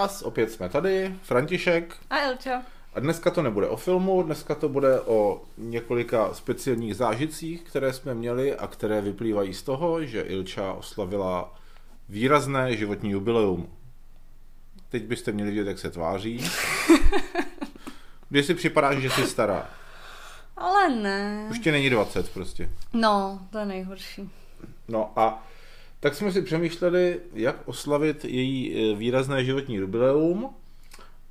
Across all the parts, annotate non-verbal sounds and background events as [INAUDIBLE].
vás, opět jsme tady, František. A Elča. A dneska to nebude o filmu, dneska to bude o několika speciálních zážitcích, které jsme měli a které vyplývají z toho, že Ilča oslavila výrazné životní jubileum. Teď byste měli vidět, jak se tváří. [LAUGHS] Když si připadáš, že jsi stará. Ale ne. Už ti není 20 prostě. No, to je nejhorší. No a tak jsme si přemýšleli, jak oslavit její e, výrazné životní jubileum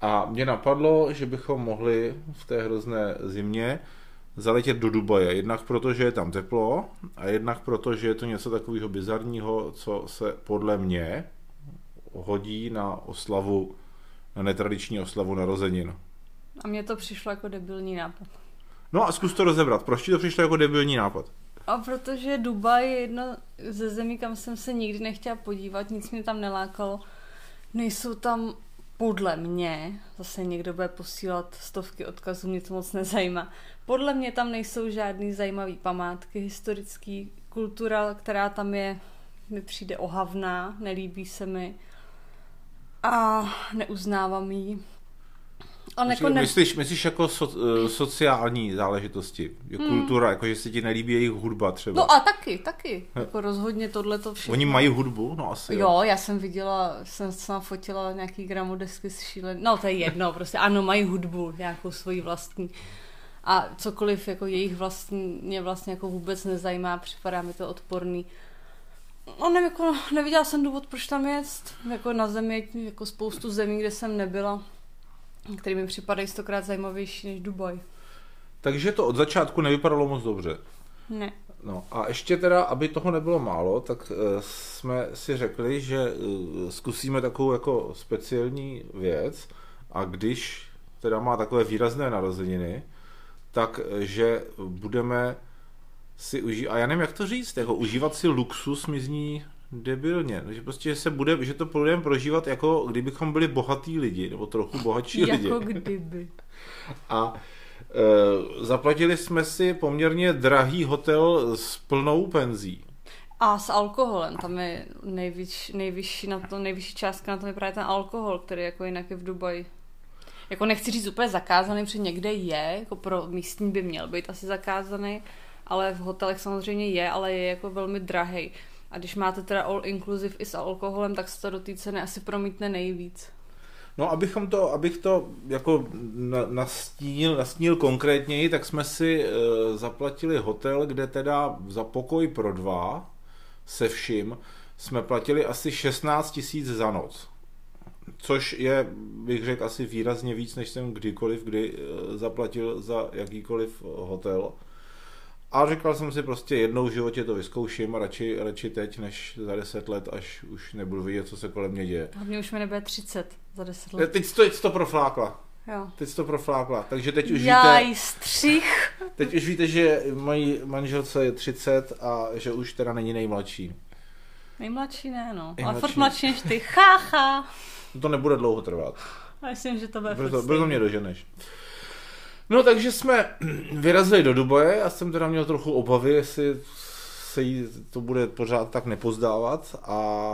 a mě napadlo, že bychom mohli v té hrozné zimě zaletět do Dubaje. Jednak proto, že je tam teplo a jednak proto, že je to něco takového bizarního, co se podle mě hodí na oslavu, na netradiční oslavu narozenin. A mně to přišlo jako debilní nápad. No a zkus to rozebrat. Proč ti to přišlo jako debilní nápad? A protože Dubaj je jedno ze zemí, kam jsem se nikdy nechtěla podívat, nic mě tam nelákalo. Nejsou tam podle mě, zase někdo bude posílat stovky odkazů, mě to moc nezajímá, podle mě tam nejsou žádný zajímavý památky historický, kultura, která tam je, mi přijde ohavná, nelíbí se mi a neuznávám ji. On jako ne... myslíš, myslíš jako so, uh, sociální záležitosti, hmm. kultura, jako že se ti nelíbí jejich hudba třeba? No a taky, taky. Jako rozhodně tohle to všechno. Oni mají hudbu? No asi jo. jo. já jsem viděla, jsem sama fotila nějaký gramodesky s šílen. No to je jedno, [LAUGHS] prostě ano, mají hudbu, nějakou svoji vlastní. A cokoliv jako jejich vlastní mě vlastně jako vůbec nezajímá, připadá mi to odporný. No nevím, jako neviděla jsem důvod, proč tam jet. Jako na zemi, jako spoustu zemí, kde jsem nebyla který mi připadají stokrát zajímavější než Dubaj. Takže to od začátku nevypadalo moc dobře. Ne. No a ještě teda, aby toho nebylo málo, tak uh, jsme si řekli, že uh, zkusíme takovou jako speciální věc a když teda má takové výrazné narozeniny, tak uh, že budeme si užívat, a já nevím, jak to říct, jako užívat si luxus mi zní debilně, že prostě se bude, že to budeme prožívat jako kdybychom byli bohatý lidi, nebo trochu bohatší [LAUGHS] lidi. Jako kdyby. [LAUGHS] A e, zaplatili jsme si poměrně drahý hotel s plnou penzí. A s alkoholem, tam je nejvyš, nejvyšší, na to, nejvyšší částka na to je právě ten alkohol, který jako jinak je v Dubaji. Jako nechci říct úplně zakázaný, protože někde je, jako pro místní by měl být asi zakázaný, ale v hotelech samozřejmě je, ale je jako velmi drahý. A když máte teda all inclusive i s alkoholem, tak se to do té ceny asi promítne nejvíc. No, abychom to, abych to jako nastínil, nastínil konkrétněji, tak jsme si e, zaplatili hotel, kde teda za pokoj pro dva se vším jsme platili asi 16 tisíc za noc. Což je, bych řekl, asi výrazně víc, než jsem kdykoliv kdy e, zaplatil za jakýkoliv hotel. A říkal jsem si prostě jednou v životě to vyzkouším a radši, radši teď, než za 10 let, až už nebudu vidět, co se kolem mě děje. A mě už mi nebude 30 za 10 let. Teď to, teď to proflákla. Jo. Teď to proflákla, takže teď už Jaj, víte... střih. [LAUGHS] Teď už víte, že mojí manželce je 30 a že už teda není nejmladší. Nejmladší ne, no. Nejmladší. Ale furt mladší než ty, chácha. To nebude dlouho trvat. Myslím, že to bude Brzo, brzo mě doženeš. No takže jsme [CLEARS THROAT] vyrazili do Dubaje, já jsem teda měl trochu obavy, jestli se jí to bude pořád tak nepozdávat a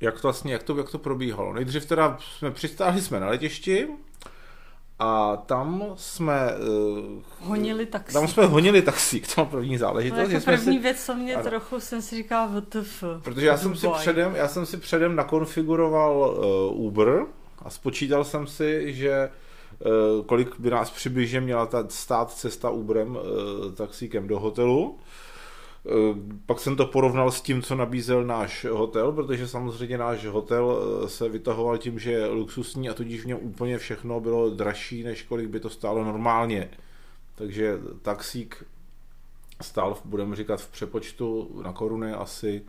jak to vlastně, jak to, jak to probíhalo. Nejdřív teda jsme přistáli jsme na letišti a tam jsme... Uh, honili taxi. Tam jsme honili taxík, to byla první záležitost. To jako první si, věc, co mě ano. trochu jsem si říkal WTF. Protože já jsem, si předem, já jsem si předem nakonfiguroval uh, Uber a spočítal jsem si, že kolik by nás přibližně měla ta stát cesta Uberem eh, taxíkem do hotelu. Eh, pak jsem to porovnal s tím, co nabízel náš hotel, protože samozřejmě náš hotel se vytahoval tím, že je luxusní a tudíž v něm úplně všechno bylo dražší, než kolik by to stálo normálně. Takže taxík stál, budeme říkat v přepočtu na koruny asi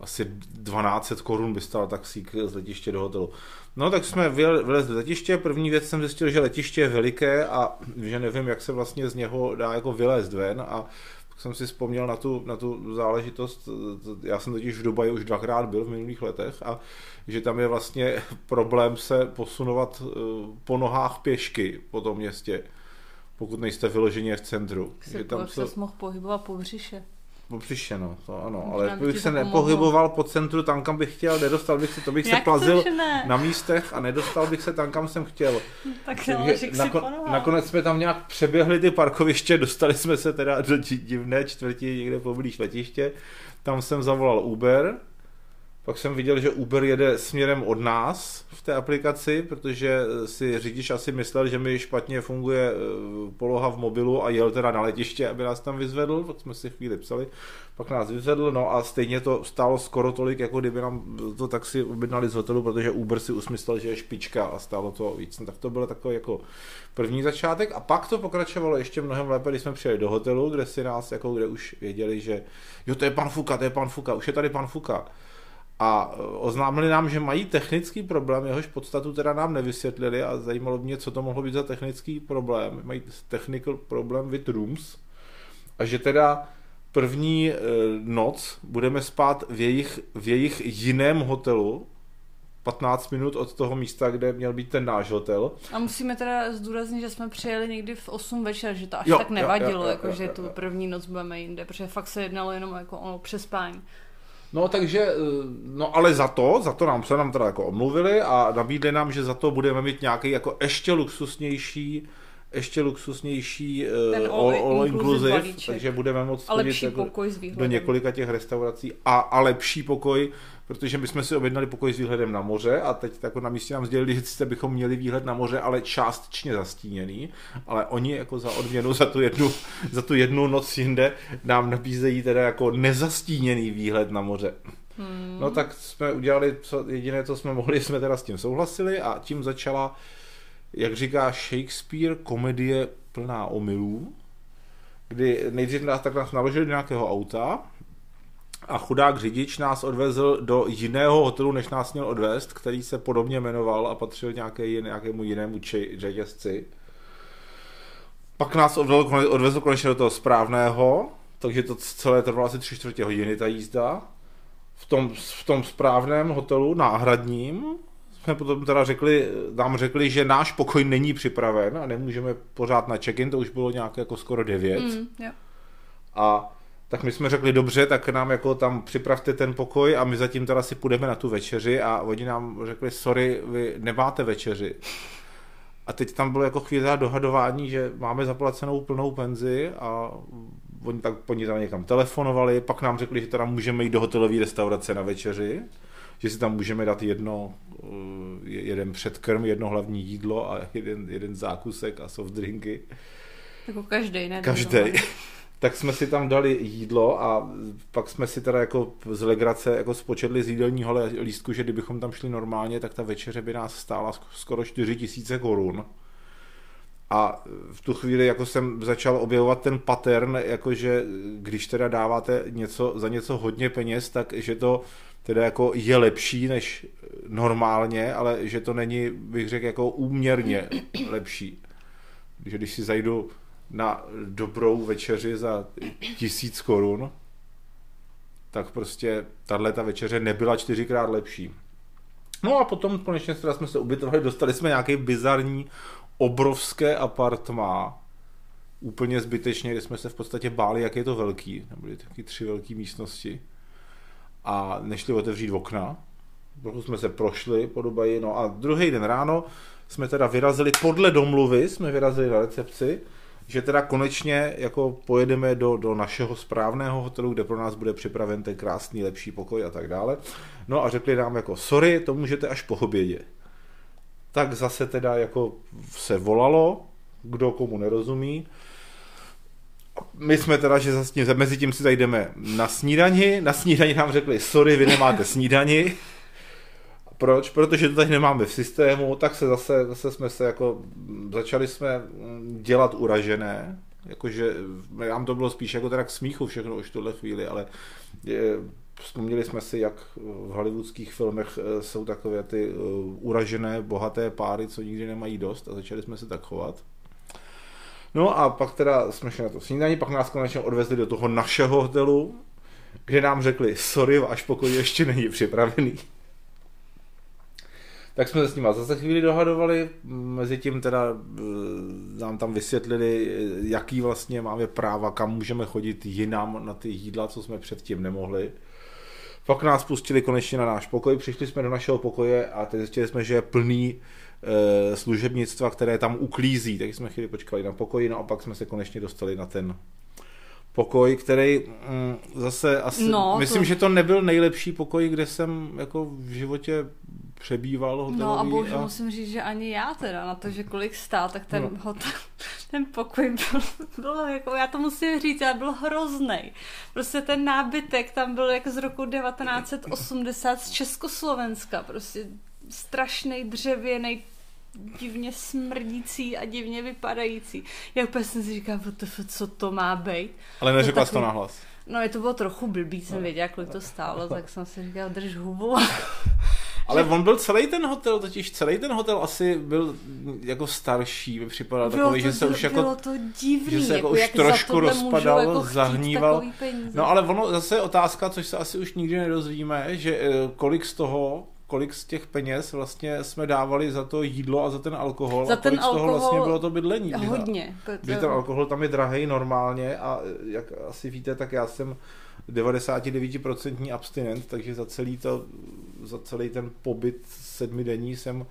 asi 1200 korun by stál taxík z letiště do hotelu. No tak jsme vylezli z letiště, první věc jsem zjistil, že letiště je veliké a že nevím, jak se vlastně z něho dá jako vylézt ven a jsem si vzpomněl na tu, na tu záležitost, já jsem totiž v Dubaji už dvakrát byl v minulých letech a že tam je vlastně [LAUGHS] problém se posunovat eh, po nohách pěšky po tom městě, pokud nejste vyloženě v centru. Se, že tam se... mohl pohybovat po břiše. Po příště, no, to ano, Možná ale by kdybych ti se nepohyboval po centru tam, kam bych chtěl, nedostal bych se, to bych se Jak plazil na místech a nedostal bych se tam, kam jsem chtěl. [LAUGHS] Tak jo, Takže že si nako- ponohal. nakonec jsme tam nějak přeběhli ty parkoviště, dostali jsme se teda do di- divné čtvrti někde poblíž letiště. Tam jsem zavolal Uber, pak jsem viděl, že Uber jede směrem od nás v té aplikaci, protože si řidič asi myslel, že mi špatně funguje eh, poloha v mobilu a jel teda na letiště, aby nás tam vyzvedl, pak jsme si chvíli psali, pak nás vyzvedl, no a stejně to stálo skoro tolik, jako kdyby nám to taxi objednali z hotelu, protože Uber si usmyslel, že je špička a stálo to víc. No, tak to bylo takový jako první začátek a pak to pokračovalo ještě mnohem lépe, když jsme přijeli do hotelu, kde si nás, jako kde už věděli, že jo, to je pan Fuka, to je pan Fuka, už je tady pan Fuka. A e, oznámili nám, že mají technický problém, jehož podstatu teda nám nevysvětlili a zajímalo mě, co to mohlo být za technický problém. Mají technical problem with rooms a že teda první e, noc budeme spát v jejich, v jejich jiném hotelu, 15 minut od toho místa, kde měl být ten náš hotel. A musíme teda zdůraznit, že jsme přijeli někdy v 8 večer, že to až Jo, tak jo, nevadilo, jo, jo, jako jo, že jo, tu jo. první noc budeme jinde, protože fakt se jednalo jenom jako o přespání. No takže, e, no ale za to, za to nám se nám teda jako omluvili a nabídli nám, že za to budeme mít nějaký jako ještě luxusnější ještě luxusnější Ten uh, all all, all inclusive inclusive, balíček. takže budeme moct chodit jako do několika těch restaurací a, a lepší pokoj, protože my jsme si objednali pokoj s výhledem na moře a teď jako na místě nám sdělili, že sice bychom měli výhled na moře, ale částečně zastíněný, ale oni jako za odměnu za tu jednu, za tu jednu noc jinde nám nabízejí teda jako nezastíněný výhled na moře. Hmm. No tak jsme udělali, co, jediné, co jsme mohli, jsme teda s tím souhlasili a tím začala, jak říká Shakespeare, komedie plná omylů, kdy nejdřív nás tak nás naložili do nějakého auta a chudák řidič nás odvezl do jiného hotelu, než nás měl odvést, který se podobně jmenoval a patřil nějaké, nějakému jinému či- řetězci. Pak nás odvezl, odvezl konečně do toho správného, takže to celé trvalo asi tři čtvrtě hodiny ta jízda. V tom, v tom správném hotelu náhradním jsme potom teda řekli, nám řekli, že náš pokoj není připraven a nemůžeme pořád na check-in, to už bylo nějak jako skoro devět. Mm, jo. A tak my jsme řekli, dobře, tak nám jako tam připravte ten pokoj a my zatím teda si půjdeme na tu večeři a oni nám řekli, sorry, vy nemáte večeři. A teď tam bylo jako chvíli dohadování, že máme zaplacenou plnou penzi a oni tak oni tam někam telefonovali, pak nám řekli, že teda můžeme jít do hotelové restaurace na večeři, že si tam můžeme dát jedno, eh, jeden předkrm, jedno hlavní jídlo a jeden, jeden zákusek a soft drinky. Jako každý, ne? Každý. [LAUGHS] tak jsme si tam dali jídlo a pak jsme si teda jako z legrace jako spočetli z jídelního lístku, že kdybychom tam šli normálně, tak ta večeře by nás stála sk- skoro 4 tisíce korun. A v tu chvíli jako jsem začal objevovat ten pattern, jakože když teda dáváte něco, za něco hodně peněz, tak že to teda jako je lepší než normálně, ale že to není, bych řekl, jako úměrně [CLEARS THROAT] lepší. Že když si zajdu na dobrou večeři za tisíc korun, tak prostě tahle ta večeře nebyla čtyřikrát lepší. No a potom konečně teda jsme se ubytovali, dostali jsme nějaký bizarní obrovské apartmá, úplně zbytečně, kde jsme se v podstatě báli, jak je to velký. Tam byly taky tři velké místnosti a nešli otevřít okna. Trochu jsme se prošli po Dubaji, no a druhý den ráno jsme teda vyrazili, podle domluvy jsme vyrazili na recepci, že teda konečně jako pojedeme do, do našeho správného hotelu, kde pro nás bude připraven ten krásný lepší pokoj a tak dále. No a řekli nám jako, sorry, to můžete až po obědě. Tak zase teda jako se volalo, kdo komu nerozumí. My jsme teda, že zase tím, mezi tím si zajdeme na snídani. Na snídani nám řekli, sorry, vy nemáte snídani. Proč? Protože to tady nemáme v systému, tak se zase, zase jsme se jako, začali jsme mm, dělat uražené, jakože nám to bylo spíš jako teda k smíchu všechno už tuhle chvíli, ale je, vzpomněli jsme si, jak v hollywoodských filmech eh, jsou takové ty uražené, bohaté páry, co nikdy nemají dost a začali jsme se tak chovat. No a pak teda jsme šli na to snídaní, pak nás konečně odvezli do toho našeho hotelu, kde nám řekli, sorry, váš pokoj ještě není připravený. Tak jsme se s nima zase chvíli dohadovali, mezi tím teda eh, nám tam vysvětlili, eh, jaký vlastně máme práva, kam můžeme chodit jinam na ty jídla, co jsme předtím nemohli. Pak nás pustili konečně na náš pokoj, přišli jsme do našeho pokoje a teď zjistili jsme, že je plný služebnictva, které tam uklízí, takže jsme chvíli počkali na pokoji, no a pak jsme se konečně dostali na ten pokoj, který mm, zase asi, No, myslím, to- že to nebyl nejlepší pokoj, kde jsem jako v životě přebýval hotelový. No a bohužel musím říct, že ani já teda, na to, že kolik stál, tak ten No. hotel, ten pokoj byl, byl jako, já to musím říct, ale byl hrozný. Prostě ten nábytek tam byl jak z roku 1980 z Československa, prostě strašný dřevěný, divně smrdící a divně vypadající. Já úplně jsem si říkala, "WTF, co to má být? Ale neřekla jsi to nahlas. No je to bylo trochu blbý, jsem věděla, kolik to stálo, [LAUGHS] tak jsem si říkala, drž hubu. [LAUGHS] Ale on byl celý ten hotel, totiž celý ten hotel asi byl jako starší, mi připadal Bylo takový, to, že se už bylo jako... to divný, že se jako už jak trošku můžou rozpadal, jako zahníval. No ale ono zase je otázka, což se asi už nikdy nedozvíme, že eh, kolik z toho, kolik z těch peněz vlastně jsme dávali za to jídlo a za ten alkohol Za a ten kolik z toho alkohol vlastně bylo to bydlení. Hodně. Že ten alkohol tam je drahý normálně a jak asi víte, tak já jsem 99% abstinent, takže za celý, to, za celý ten pobyt sedmidenní jsem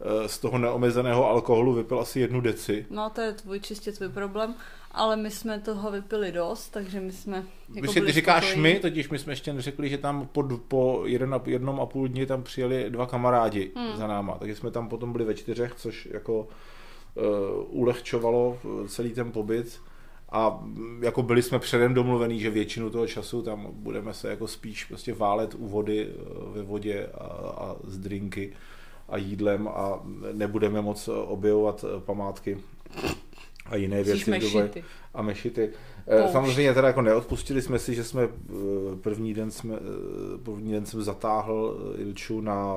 eh, z toho neomezeného alkoholu vypil asi jednu deci. No to je tvůj čistě tvůj problém, ale my jsme toho vypili dost, takže my jsme jako Jako ty byli říkáš spokojení. my, totiž my jsme ještě neřekli, že tam po, po jeden a, jednom a půl dní tam přijeli dva kamarádi Hmm. za náma, takže jsme tam potom byli ve čtyřech, což jako uh, ulehčovalo eh, celý ten pobyt a mm, jako byli jsme předem domluvení, že většinu toho času tam budeme se jako spíš prostě válet u vody, eh, ve vodě a, a s drinky a jídlem a nebudeme moc objevovat památky a jiné Musíš věci mešity. a mešity. Eh, Poušť. Samozřejmě teda jako neodpustili jsme si, že jsme eh, první den jsme, eh, první den jsem zatáhl Ilču na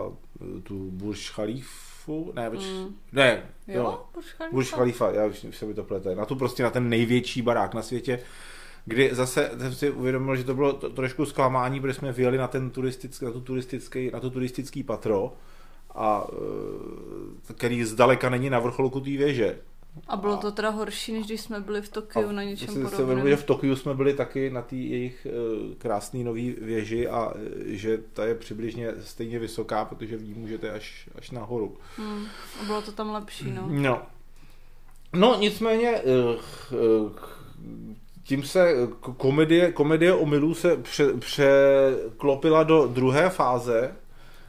tu Burj Khalifu, ne, mm. Mm. ne, Jo, jo, Burj Khalifa. Burj Khalifa, já už, už se mi to plete, na tu prostě na ten největší barák na světě, kdy zase jsem si uvědomil, že to bylo to, trošku zklamání, protože jsme vyjeli na ten turistický, na tu turistický, na to turistický patro, a který zdaleka není na vrcholku té věže. A bylo to teda horší, než když jsme byli v Tokiu na něčem si- si podobném. uvědomuji, že v Tokiu jsme byli taky na té jejich eh, krásné nové věži a eh, že ta je přibližně stejně vysoká, protože v ní můžete až, až nahoru. Hmm. A bylo to tam lepší, no. No, no nicméně eh, tím se komedie, komedie omylů se pře, překlopila do druhé fáze,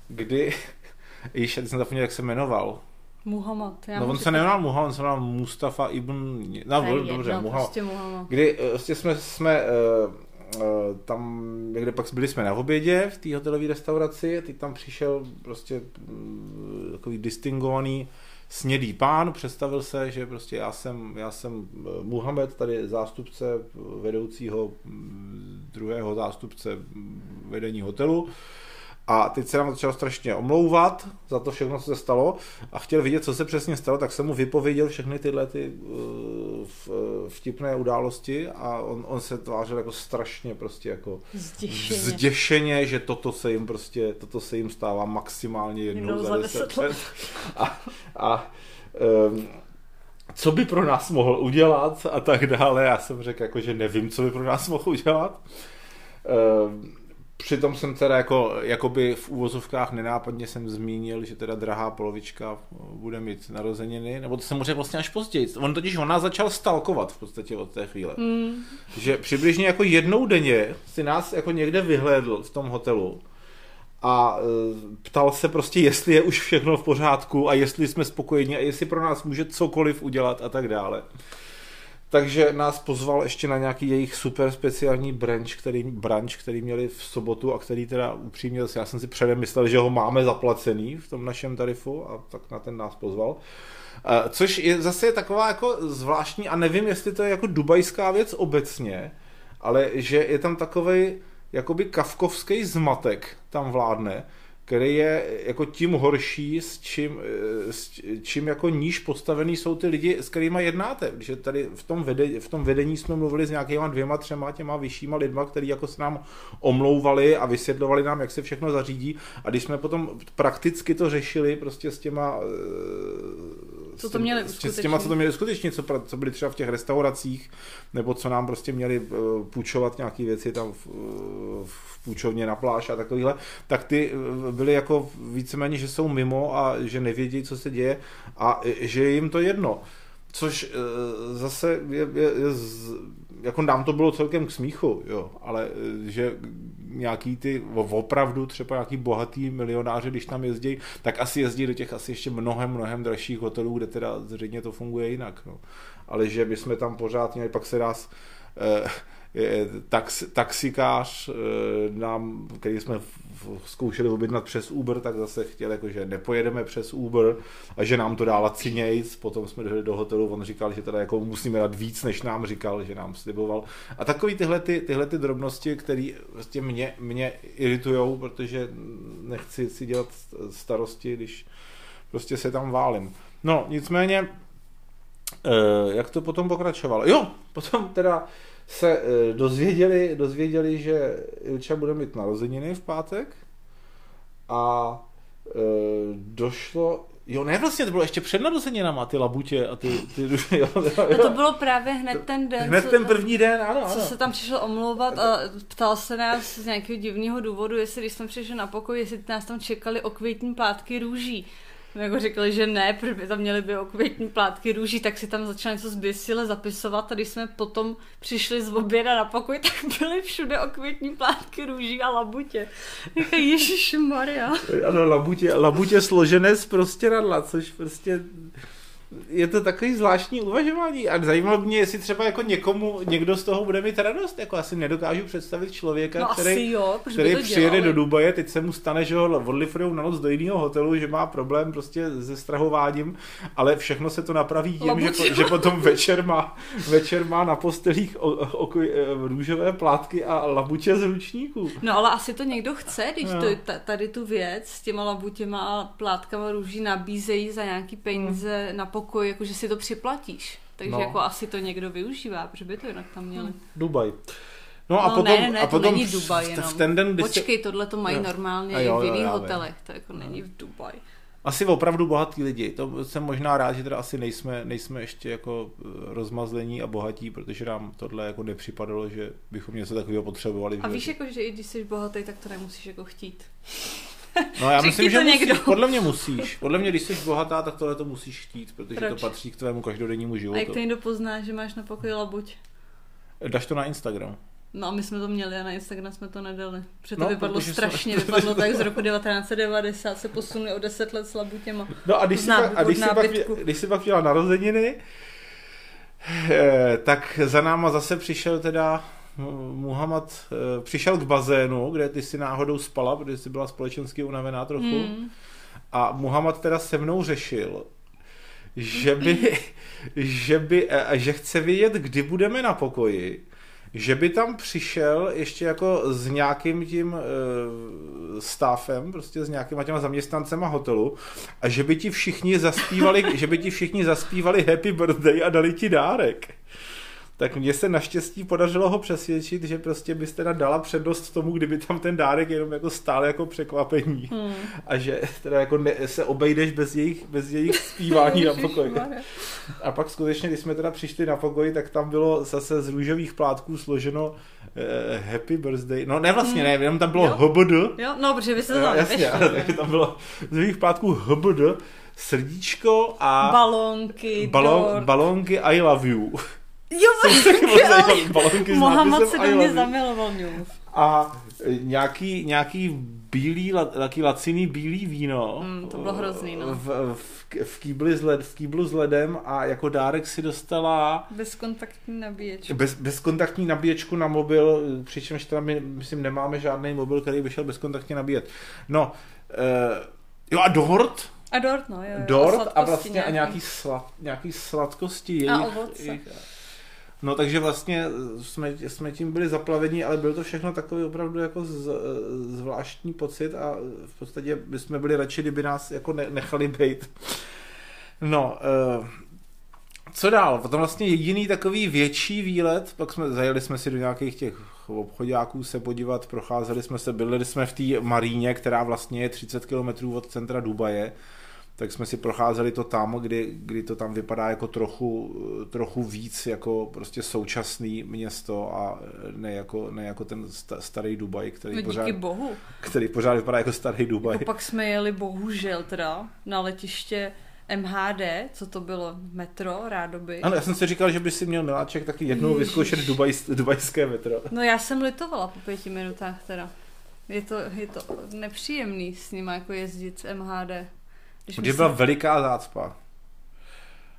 kdy [LAUGHS] Již, jsem zapomněl, jak se jmenoval. Muhammad. Já no on se nejmenoval Muhammad, on se jmenoval Mustafa ibn... No, je dobře, jedno, Muhammad. Prostě Muhammad. Kdy vlastně jsme, jsme uh, uh, tam, někde pak byli jsme na obědě v té hotelové restauraci a teď tam přišel prostě mm, takový distingovaný snědý pán, představil se, že prostě já jsem, já jsem Muhammed, tady zástupce vedoucího mm, druhého zástupce vedení hotelu a teď se nám začal strašně omlouvat za to všechno, co se stalo a chtěl vidět, co se přesně stalo, tak jsem mu vypověděl všechny tyhle ty uh, v- vtipné události a on, on se tvářil jako strašně prostě jako Zděšeně. zděšeně, že toto se jim prostě, toto se jim stává maximálně jednou za deset let. A, a um, co by pro nás mohl udělat a tak dále. Já jsem řekl, jako, že nevím, co by pro nás mohl udělat. Um, Přitom jsem teda jako, jakoby v úvozovkách nenápadně jsem zmínil, že teda drahá polovička bude mít narozeniny, nebo to jsem mu řekl vlastně až později. On totiž on nás začal stalkovat v podstatě od té chvíle. Hmm. Že přibližně jako jednou denně si nás jako někde vyhlédl v tom hotelu a e, ptal se prostě, jestli je už všechno v pořádku a jestli jsme spokojeni a jestli pro nás může cokoliv udělat a tak dále. Takže nás pozval ještě na nějaký jejich super speciální branch, který, branch, který měli v sobotu a který teda upřímně, já jsem si předem myslel, že ho máme zaplacený v tom našem tarifu a tak na ten nás pozval. Eh, Což je zase taková jako zvláštní a nevím, jestli to je jako dubajská věc obecně, ale že je tam takovej jakoby kavkovský zmatek tam vládne, který je jako tím horší, s čím, eh, s čím jako níž postavený jsou ty lidi, s kterými jednáte. Když tady v tom, vede, v tom vedení jsme mluvili s nějakýma dvěma, třema těma vyššíma lidma, který jako se nám omlouvali a vysvětlovali nám, jak se všechno zařídí. A když jsme potom prakticky to řešili prostě s těma eh, co to měli s, s těma, co to měli skutečně, co, co byli třeba v těch restauracích, nebo co nám prostě měli eh, půjčovat nějaké věci tam v, v půjčovně na pláž a takovýhle, tak ty byly jako víceméně, že jsou mimo a že nevědí, co se děje a že je jim to jedno. Což eh, zase je, je, je jako nám to bylo celkem k smíchu, jo, ale eh, že nějaký ty opravdu třeba nějaký bohatý milionáři, když tam jezdí, tak asi jezdí do těch asi ještě mnohem, mnohem dražších hotelů, kde teda zřejmě to funguje jinak, no. Ale že bychom tam pořád měli, pak se nás eh, tax, taxikář eh, nám, který jsme zkoušeli objednat přes Uber, tak zase chtěl, jako, že nepojedeme přes Uber a že nám to dá lacinějc. Potom jsme došli do hotelu, on říkal, že teda jako musíme dát víc, než nám říkal, že nám sliboval. A takový tyhle, ty, tyhle ty drobnosti, které vlastně mě, mě iritujou, protože nechci si dělat starosti, když prostě se tam válím. No, nicméně, eh, jak to potom pokračovalo? Jo, potom teda se eh, dozvěděli, dozvěděli, že Ilča bude mít narozeniny v pátek a e, došlo Jo, ne, vlastně to bylo ještě před narozeninama, ty labutě a ty... ty jo, jo, jo. No to bylo právě hned ten den. Hned co, ten první den, ano, Co ano. se tam přišel omlouvat a ptal se nás z nějakého divného důvodu, jestli když jsme přišli na pokoj, jestli nás tam čekali o květní plátky růží. Jako řekli, že ne, protože by tam měly by okvětní plátky růží, tak si tam začali něco zběsile zapisovat a když jsme potom přišli z oběda na pokoj, tak byly všude okvětní plátky růží a labutě. Ježíš Maria. Ano, labutě, labutě složené z radla, což prostě je to takový zvláštní uvažování a zajímalo mě, jestli třeba jako někomu, někdo z toho bude mít radost, jako asi nedokážu představit člověka, no který, jo, který přijede dělali. do Dubaje, teď se mu stane, že ho odlifrujou na noc do jiného hotelu, že má problém prostě se strahováním, ale všechno se to napraví tím, že, že potom večer má, večer má na postelích o, o, o, růžové plátky a labutě z ručníků. No ale asi to někdo chce, když no. to, tady tu věc s těma labutěma a plátkama růží nabízejí za nějaký peníze hmm. na pokoj, jakože si to připlatíš. Takže no. jako asi to někdo využívá, protože by to jinak tam měli. Hmm. Dubaj. No, a no, potom, ne, ne, a potom to není Dubaj jenom. V ten den, Počkej, jste... tohle to mají jo. normálně jo, v jiných hotelech, to jako není v Dubaj. Asi opravdu bohatí lidi. To jsem možná rád, že teda asi nejsme, nejsme ještě jako eh, rozmazlení a bohatí, protože nám tohle jako nepřipadalo, že bychom něco takového potřebovali. A víš, jako, že i když jsi bohatý, tak to nemusíš jako chtít. No já myslím, že musíš, podle mě musíš. Podle mě, když jsi bohatá, tak tohle to musíš chtít, protože Proč? to patří k tvému každodennímu životu. A jak to někdo pozná, že máš na pokoji labuť? Daš to na Instagram. No a my jsme to měli a na Instagram jsme to nedali. Protože to no, vypadlo strašně, jsme... [LAUGHS] vypadlo tak z roku 1990 se posunuli o 10 let s labutěma. No a když, si, pak, a když, si, pak, když si pak měla narozeniny, eh, tak za náma zase přišel teda Muhammad eh, přišel k bazénu, kde ty si náhodou spala, protože jsi byla společensky unavená trochu. Mm. A Muhammad teda se mnou řešil, že by, [LAUGHS] že by, eh, že chce vědět, kdy budeme na pokoji, že by tam přišel ještě jako s nějakým tím e, stáfem, prostě s nějakýma těma zaměstnancema hotelu a že by ti všichni zaspívali, [LAUGHS] že by ti všichni zaspívali happy birthday a dali ti dárek tak mně se naštěstí podařilo ho přesvědčit, že prostě bys teda dala přednost tomu, kdyby tam ten dárek jenom jako stál jako překvapení hmm. a že teda jako ne, se obejdeš bez jejich, bez jejich zpívání na pokoji. A pak skutečně, když jsme teda přišli na pokoj, tak tam bylo zase z růžových plátků složeno eh, Happy Birthday. No ne vlastně, hmm. ne, jenom tam bylo jo? HBD. Jo, no, protože vy se to tam Jasně, ale tam bylo z růžových plátků HBD, srdíčko a... Balonky, balon, balonky I love you. Jo, [LAUGHS] balonky Mohamed se do mě zamiloval A e, nějaký, nějaký bílý, taky laciný bílý víno. Mm, to bylo hrozný, no. V, v, v, kýbli s led, v kýblu s ledem a jako dárek si dostala... Bezkontaktní nabíječku. Bez, bezkontaktní nabíječku na mobil, přičemž teda my, myslím, nemáme žádný mobil, který by šel bezkontaktně nabíjet. No, uh, jo a dort, a dort, no, jo. Dort a, a vlastně nějaký. a nějaký, slad, nějaký sladkosti. Jejich, a ovoce. Jejich, No takže vlastně jsme, jsme tím byli zaplaveni, ale byl to všechno takový opravdu jako z, zvláštní pocit a v podstatě by jsme byli radši, kdyby nás jako ne, nechali být. No, uh, co dál? Potom vlastně jediný takový větší výlet, pak jsme zajeli jsme si do nějakých těch obchodáků se podívat, procházeli jsme se, byli jsme v té maríně, která vlastně je 30 km od centra Dubaje, tak jsme si procházeli to tam, kdy, kdy to tam vypadá jako trochu, trochu víc jako prostě současný město a ne jako, ne jako ten starý Dubaj, který, no, pořád, bohu. který pořád vypadá jako starý Dubaj. Jako pak jsme jeli bohužel teda na letiště MHD, co to bylo? Metro, rádoby. Ano, já jsem si říkal, že by si měl Miláček taky jednou vyzkoušet Dubaj, dubajské metro. No já jsem litovala po pěti minutách teda. Je to, je to nepříjemný s nima jako jezdit z MHD. Když myslím... byla veliká zácpa.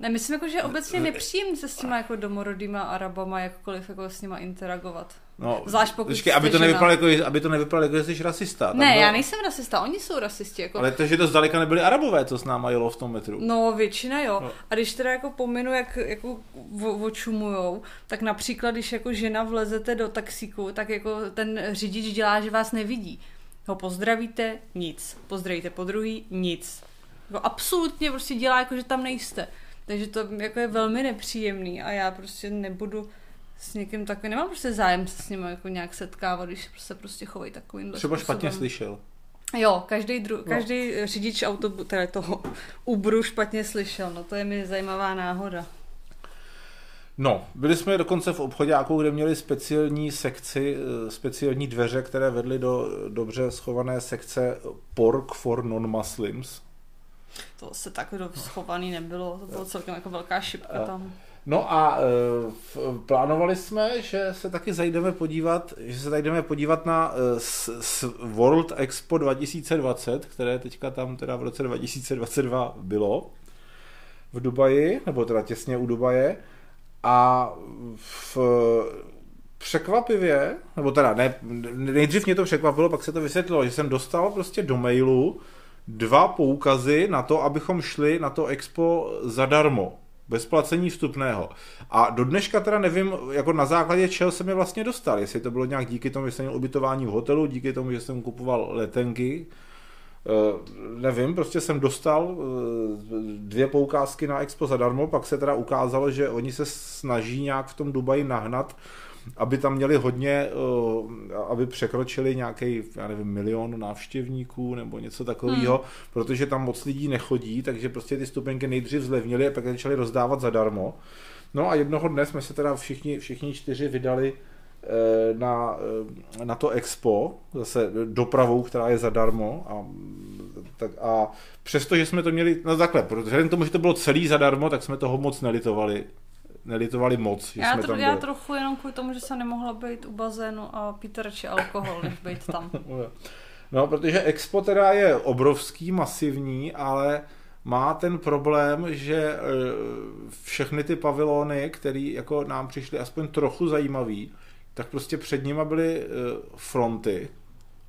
Ne, myslím jako, že je obecně nepříjemný se s těma jako domorodýma Arabama jakkoliv jako s nima interagovat. No, Zvlášť pokud počkej, aby to, nevypadalo jako, aby to nevypadalo jako, že jsi rasista. Tam ne, byl... já nejsem rasista, oni jsou rasisti. Jako... Ale to, že to zdaleka nebyli arabové, co s náma jelo v tom metru. No, většina jo. No. A když teda jako pominu, jak jako očumujou, tak například, když jako žena vlezete do taxíku, tak jako ten řidič dělá, že vás nevidí. Ho pozdravíte, nic. Pozdravíte po druhý, nic. Jako absolutně prostě dělá, jako že tam nejste. Takže to jako je velmi nepříjemný a já prostě nebudu s někým takovým, nemám prostě zájem se s ním jako nějak setkávat, když se prostě chovají takovým Třeba způsobem. špatně slyšel. Jo, každý, dru- no. každý řidič autobu- teda toho Uberu špatně slyšel, no to je mi zajímavá náhoda. No, byli jsme dokonce v obchodáku, kde měli speciální sekci, eh, speciální dveře, které vedly do dobře schované sekce Pork for Non-Muslims. To se tak schovaný nebylo, to bylo celkem jako velká šipka tam. No a e, plánovali jsme, že se taky zajdeme podívat, že se zajdeme podívat na e, s, s World Expo 2020, které teďka tam teda v roce 2022 bylo v Dubaji, nebo teda těsně u Dubaje. A v, překvapivě, nebo teda ne, nejdřív mě to překvapilo, pak se to vysvětlilo, že jsem dostal prostě do mailu dva poukazy na to, abychom šli na to expo zadarmo bez placení vstupného. A do dneška teda nevím, jako na základě čeho jsem je vlastně dostal. Jestli to bylo nějak díky tomu, že jsem měl ubytování v hotelu, díky tomu, že jsem kupoval letenky, Uh, nevím, prostě jsem dostal uh, dvě poukázky na Expo zadarmo, pak se teda ukázalo, že oni se snaží nějak v tom Dubaji nahnat aby tam měli hodně, eh, aby překročili nějaký, já nevím, milion návštěvníků nebo něco takového, hmm. protože tam moc lidí nechodí, takže prostě ty stupenky nejdřív zlevnili a pak začali rozdávat zadarmo. No a jednoho dne jsme se teda všichni, všichni čtyři vydali eh, na, eh, na to expo, zase dopravou, která je zadarmo a, tak a přesto, že jsme to měli, no takhle, protože k tomu, že to bylo celý zadarmo, tak jsme toho moc nelitovali, nelitovali moc, že já, jsme tro, tam já trochu jenom kvůli tomu, že jsem nemohla být u bazénu a pít radši alkohol, než být tam. [LAUGHS] no, protože Expo teda je obrovský, masivní, ale má ten problém, že e, všechny ty pavilony, které jako nám přišly aspoň trochu zajímavý, tak prostě před nimi byly e, fronty,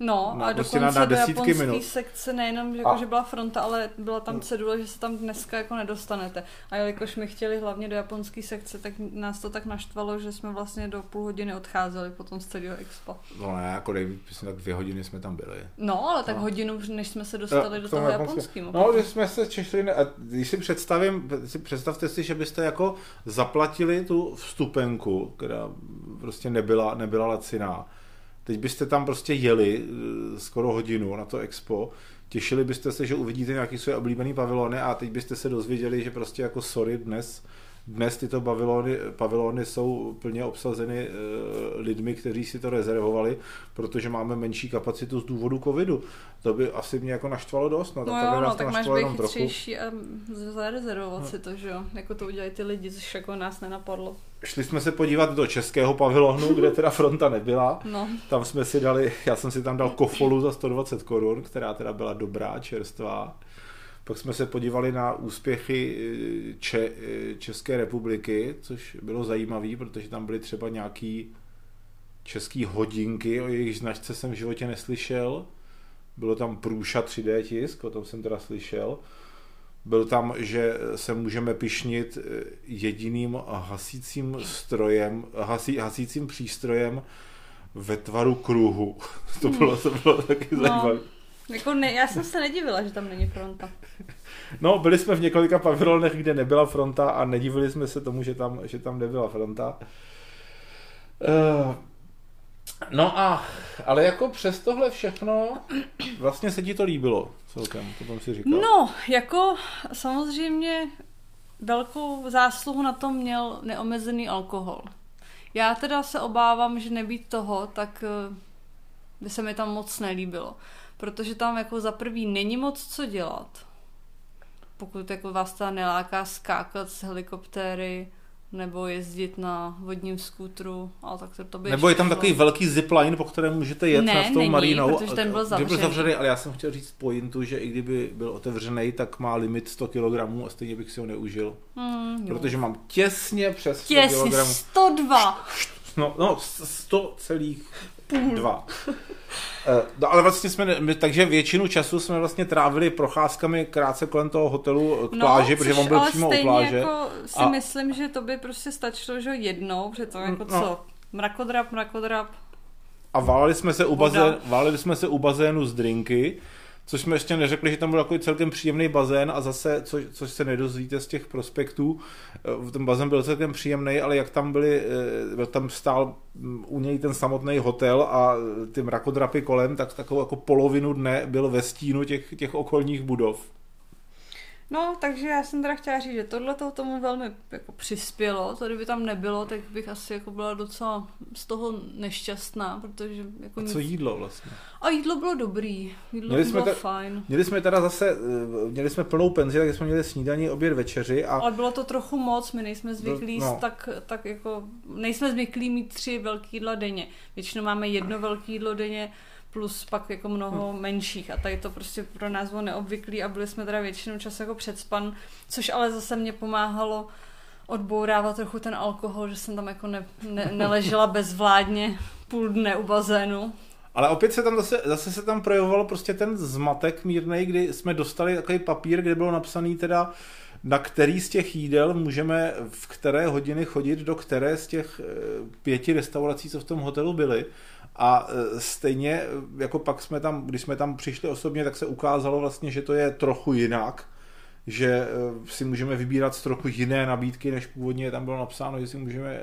No na, a prostě dokonce na, do japonské minut. sekce nejenom, jako, a... že byla fronta, ale byla tam cedule, že se tam dneska jako nedostanete. A jelikož my chtěli hlavně do japonské sekce, tak nás to tak naštvalo, že jsme vlastně do půl hodiny odcházeli potom z celého expo. No ne, jako nevím, tak dvě hodiny jsme tam byli. No, ale tak no. hodinu, než jsme se dostali no, do toho japonského. No, když jsme se češli, a když si představím, si představte si, že byste jako zaplatili tu vstupenku, která prostě nebyla, nebyla laciná Teď byste tam prostě jeli eh, skoro hodinu na to expo, těšili byste se, že uvidíte nějaký své oblíbený pavilony a teď byste se dozvěděli, že prostě jako sorry, dnes dnes tyto pavilony, pavilony jsou plně obsazeny e, lidmi, kteří si to rezervovali, protože máme menší kapacitu z důvodu covidu. To by asi mě jako naštvalo dost. No, no jo, no, tak máš být chytřejší a zarezervovat no. si to, že jo. Jako to udělají ty lidi, což jako nás nenapadlo. Šli jsme se podívat do českého pavilonu, kde teda fronta nebyla. [LAUGHS] No. Tam jsme si dali, já jsem si tam dal kofolu za 120 korun, která teda byla dobrá, čerstvá. Pak jsme se podívali na úspěchy eh, Če- eh, České republiky, což bylo zajímavé, protože tam byly třeba nějaký český hodinky, o jejich značce jsem v životě neslyšel. Bylo tam Průša 3D tisk, o tom jsem teda slyšel. byl tam, že se můžeme pišnit jediným hasícím strojem, hasí, hasícím přístrojem ve tvaru kruhu. [LAUGHS] to bylo, to bylo taky no, zajímavé. Jako ne, já jsem se nedivila, že tam není fronta. No, byli jsme v několika pavilonech, kde nebyla fronta a nedivili jsme se tomu, že tam, že tam nebyla fronta. Uh, no a, ale jako přes tohle všechno, vlastně se ti to líbilo celkem, to jsem si říkal. No, jako samozřejmě velkou zásluhu na tom měl neomezený alkohol. Já teda se obávám, že nebýt toho, tak eh, by se mi tam moc nelíbilo. Protože tam jako za prvý není moc co dělat. Pokud jako vás ta neláká skákat z helikoptéry, nebo jezdit na vodním skútru, ale tak to, to by Nebo je tam takový velký zipline, po kterém můžete jet ne, nad tou není, marínou. protože ten byl zavřený. byl zavřený, ale já jsem chtěl říct pointu, že i kdyby byl otevřený, tak má limit 100 kg a stejně bych si ho neužil. Hmm, protože mám těsně přes 100 těsně, kg. 102! No, no 100 celých dva. Eh, no, ale vlastně jsme, my, takže většinu času jsme vlastně trávili procházkami krátce kolem toho hotelu k no, pláži, protože on byl přímo u pláže. jako si a... myslím, že to by prostě stačilo, že jednou, protože to jako no. co, mrakodrap, mrakodrap. A váleli jsme se u, bazén, váleli jsme se u bazénu z drinky, což jsme ještě neřekli, že tam byl takový celkem příjemný bazén a zase, co, což se nedozvíte z těch prospektů, eh, ten bazén byl celkem příjemný, ale jak tam byli, eh, tam stál mm, u něj ten samotný hotel a ty mrakodrapy kolem, tak takovou jako polovinu dne byl ve stínu těch, těch okolních budov. No, takže já jsem teda chtěla říct, že tohle to tomu velmi jako přispělo. To kdyby tam nebylo, tak bych asi jako byla docela z toho nešťastná, protože jako A co nic... jídlo vlastně? A jídlo bylo dobrý. Jídlo měli bylo jsme ta... fajn. Měli jsme teda zase, eh, měli jsme plnou penzi, takže jsme měli snídaní, oběd, večeři. A... Ale bylo to trochu moc, my nejsme zvyklí no. tak, tak jako, nejsme zvyklí mít tři velký jídla denně. Většinou máme jedno velké jídlo denně, plus pak jako mnoho hmm. menších a tady to prostě pro nás bylo neobvyklý a byli jsme teda většinou času jako předspan, což ale zase mě pomáhalo odbourávat trochu ten alkohol, že jsem tam jako ne, ne, [LAUGHS] neležela bezvládně půl dne u bazénu. Ale opět se tam zase, zase se tam projevoval prostě ten zmatek mírný, kdy jsme dostali takový papír, kde bylo napsaný teda na který z těch jídel můžeme v které hodiny chodit do které z těch eh, pěti restaurací, co v tom hotelu byly. A e, stejně, e, jako pak jsme tam, když jsme tam přišli osobně, tak se ukázalo vlastně, že to je trochu jinak, že e, si můžeme vybírat z trochu jiné nabídky, než původně tam bylo napsáno, že si můžeme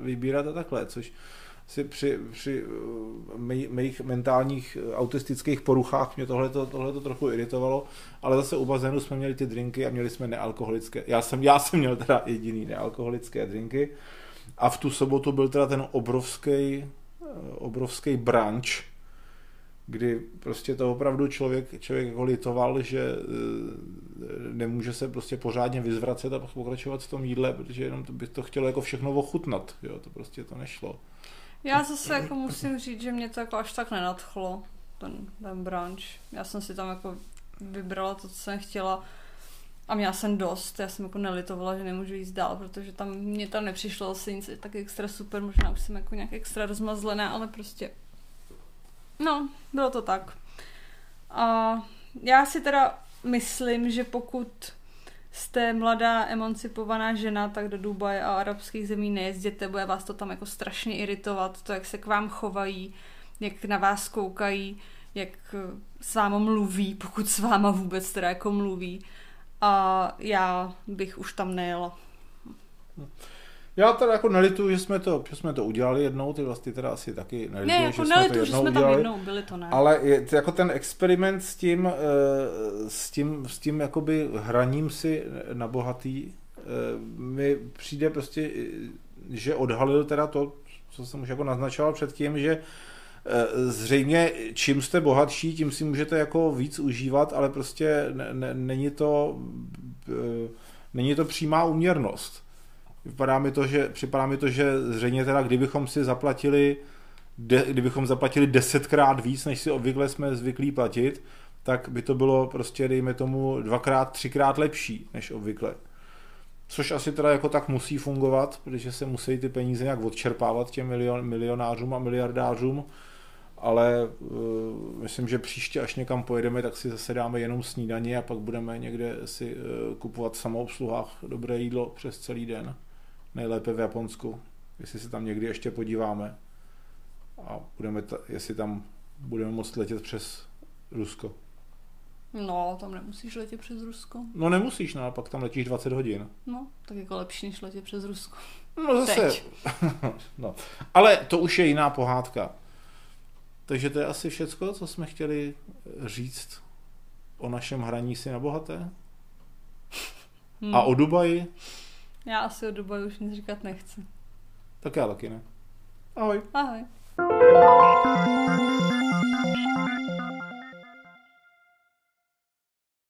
vybírat a takhle, což si při, při mých mentálních autistických poruchách mě tohle to trochu iritovalo, ale zase u bazénu jsme měli ty drinky a měli jsme nealkoholické. Já jsem, já jsem měl teda jediný nealkoholické drinky a v tu sobotu byl teda ten obrovský obrovský branč, kdy prostě to opravdu člověk, člověk jako litoval, že e, nemůže se prostě pořádně vyzvracet a pokračovat v tom jídle, protože jenom by to chtělo jako všechno ochutnat, jo, to prostě to nešlo. Já zase jako musím říct, že mě to jako až tak nenadchlo, ten, ten branč. Já jsem si tam jako vybrala to, co jsem chtěla a měla jsem dost, já jsem jako nelitovala, že nemůžu jít dál, protože tam mě tam nepřišlo asi nic tak extra super, možná už jsem jako nějak extra rozmazlená, ale prostě no, bylo to tak. A já si teda myslím, že pokud jste mladá emancipovaná žena, tak do Dubaje a arabských zemí nejezděte, bude vás to tam jako strašně iritovat, to, jak se k vám chovají, jak na vás koukají, jak s váma mluví, pokud s váma vůbec teda jako mluví a já bych už tam nejela. Já teda jako nelituju, že jsme to, že jsme to udělali jednou, ty vlastně teda asi taky nelituju, ne, jako že nelitu, jsme to že jsme udělali, tam jednou byli, to ne. Ale je, jako ten experiment s tím, eh, s tím, s tím jakoby hraním si na bohatý, eh, mi přijde prostě, že odhalil teda to, co jsem už jako naznačoval předtím, že zřejmě čím jste bohatší, tím si můžete jako víc užívat, ale prostě ne, není to eh, není to přímá úměrnost. Vypadá mi to, že, připadá mi to, že zřejmě teda, kdybychom si zaplatili de, kdybychom zaplatili desetkrát víc, než si obvykle jsme zvyklí platit, tak by to bylo prostě, dejme tomu, dvakrát, třikrát lepší než obvykle. Což asi teda jako tak musí fungovat, protože se musí ty peníze nějak odčerpávat těm milion, milionářům a miliardářům, ale uh, myslím, že příště, až někam pojedeme, tak si zase dáme jenom snídaně a pak budeme někde si uh, kupovat v samoobsluhách dobré jídlo přes celý den. Nejlépe v Japonsku, jestli se tam někdy ještě podíváme. A budeme, ta, jestli tam budeme moct letět přes Rusko. No, tam nemusíš letět přes Rusko. No nemusíš, no, pak tam letíš 20 hodin. No, tak jako lepší, než letět přes Rusko. No zase. [LAUGHS] No. Ale to už je jiná pohádka. Takže to je asi všecko, co jsme chtěli říct o našem hraní si na bohaté. Hmm. A o Dubaji? Já asi o Dubaju už nic říkat nechci. Tak já taky ne. Ahoj. Ahoj.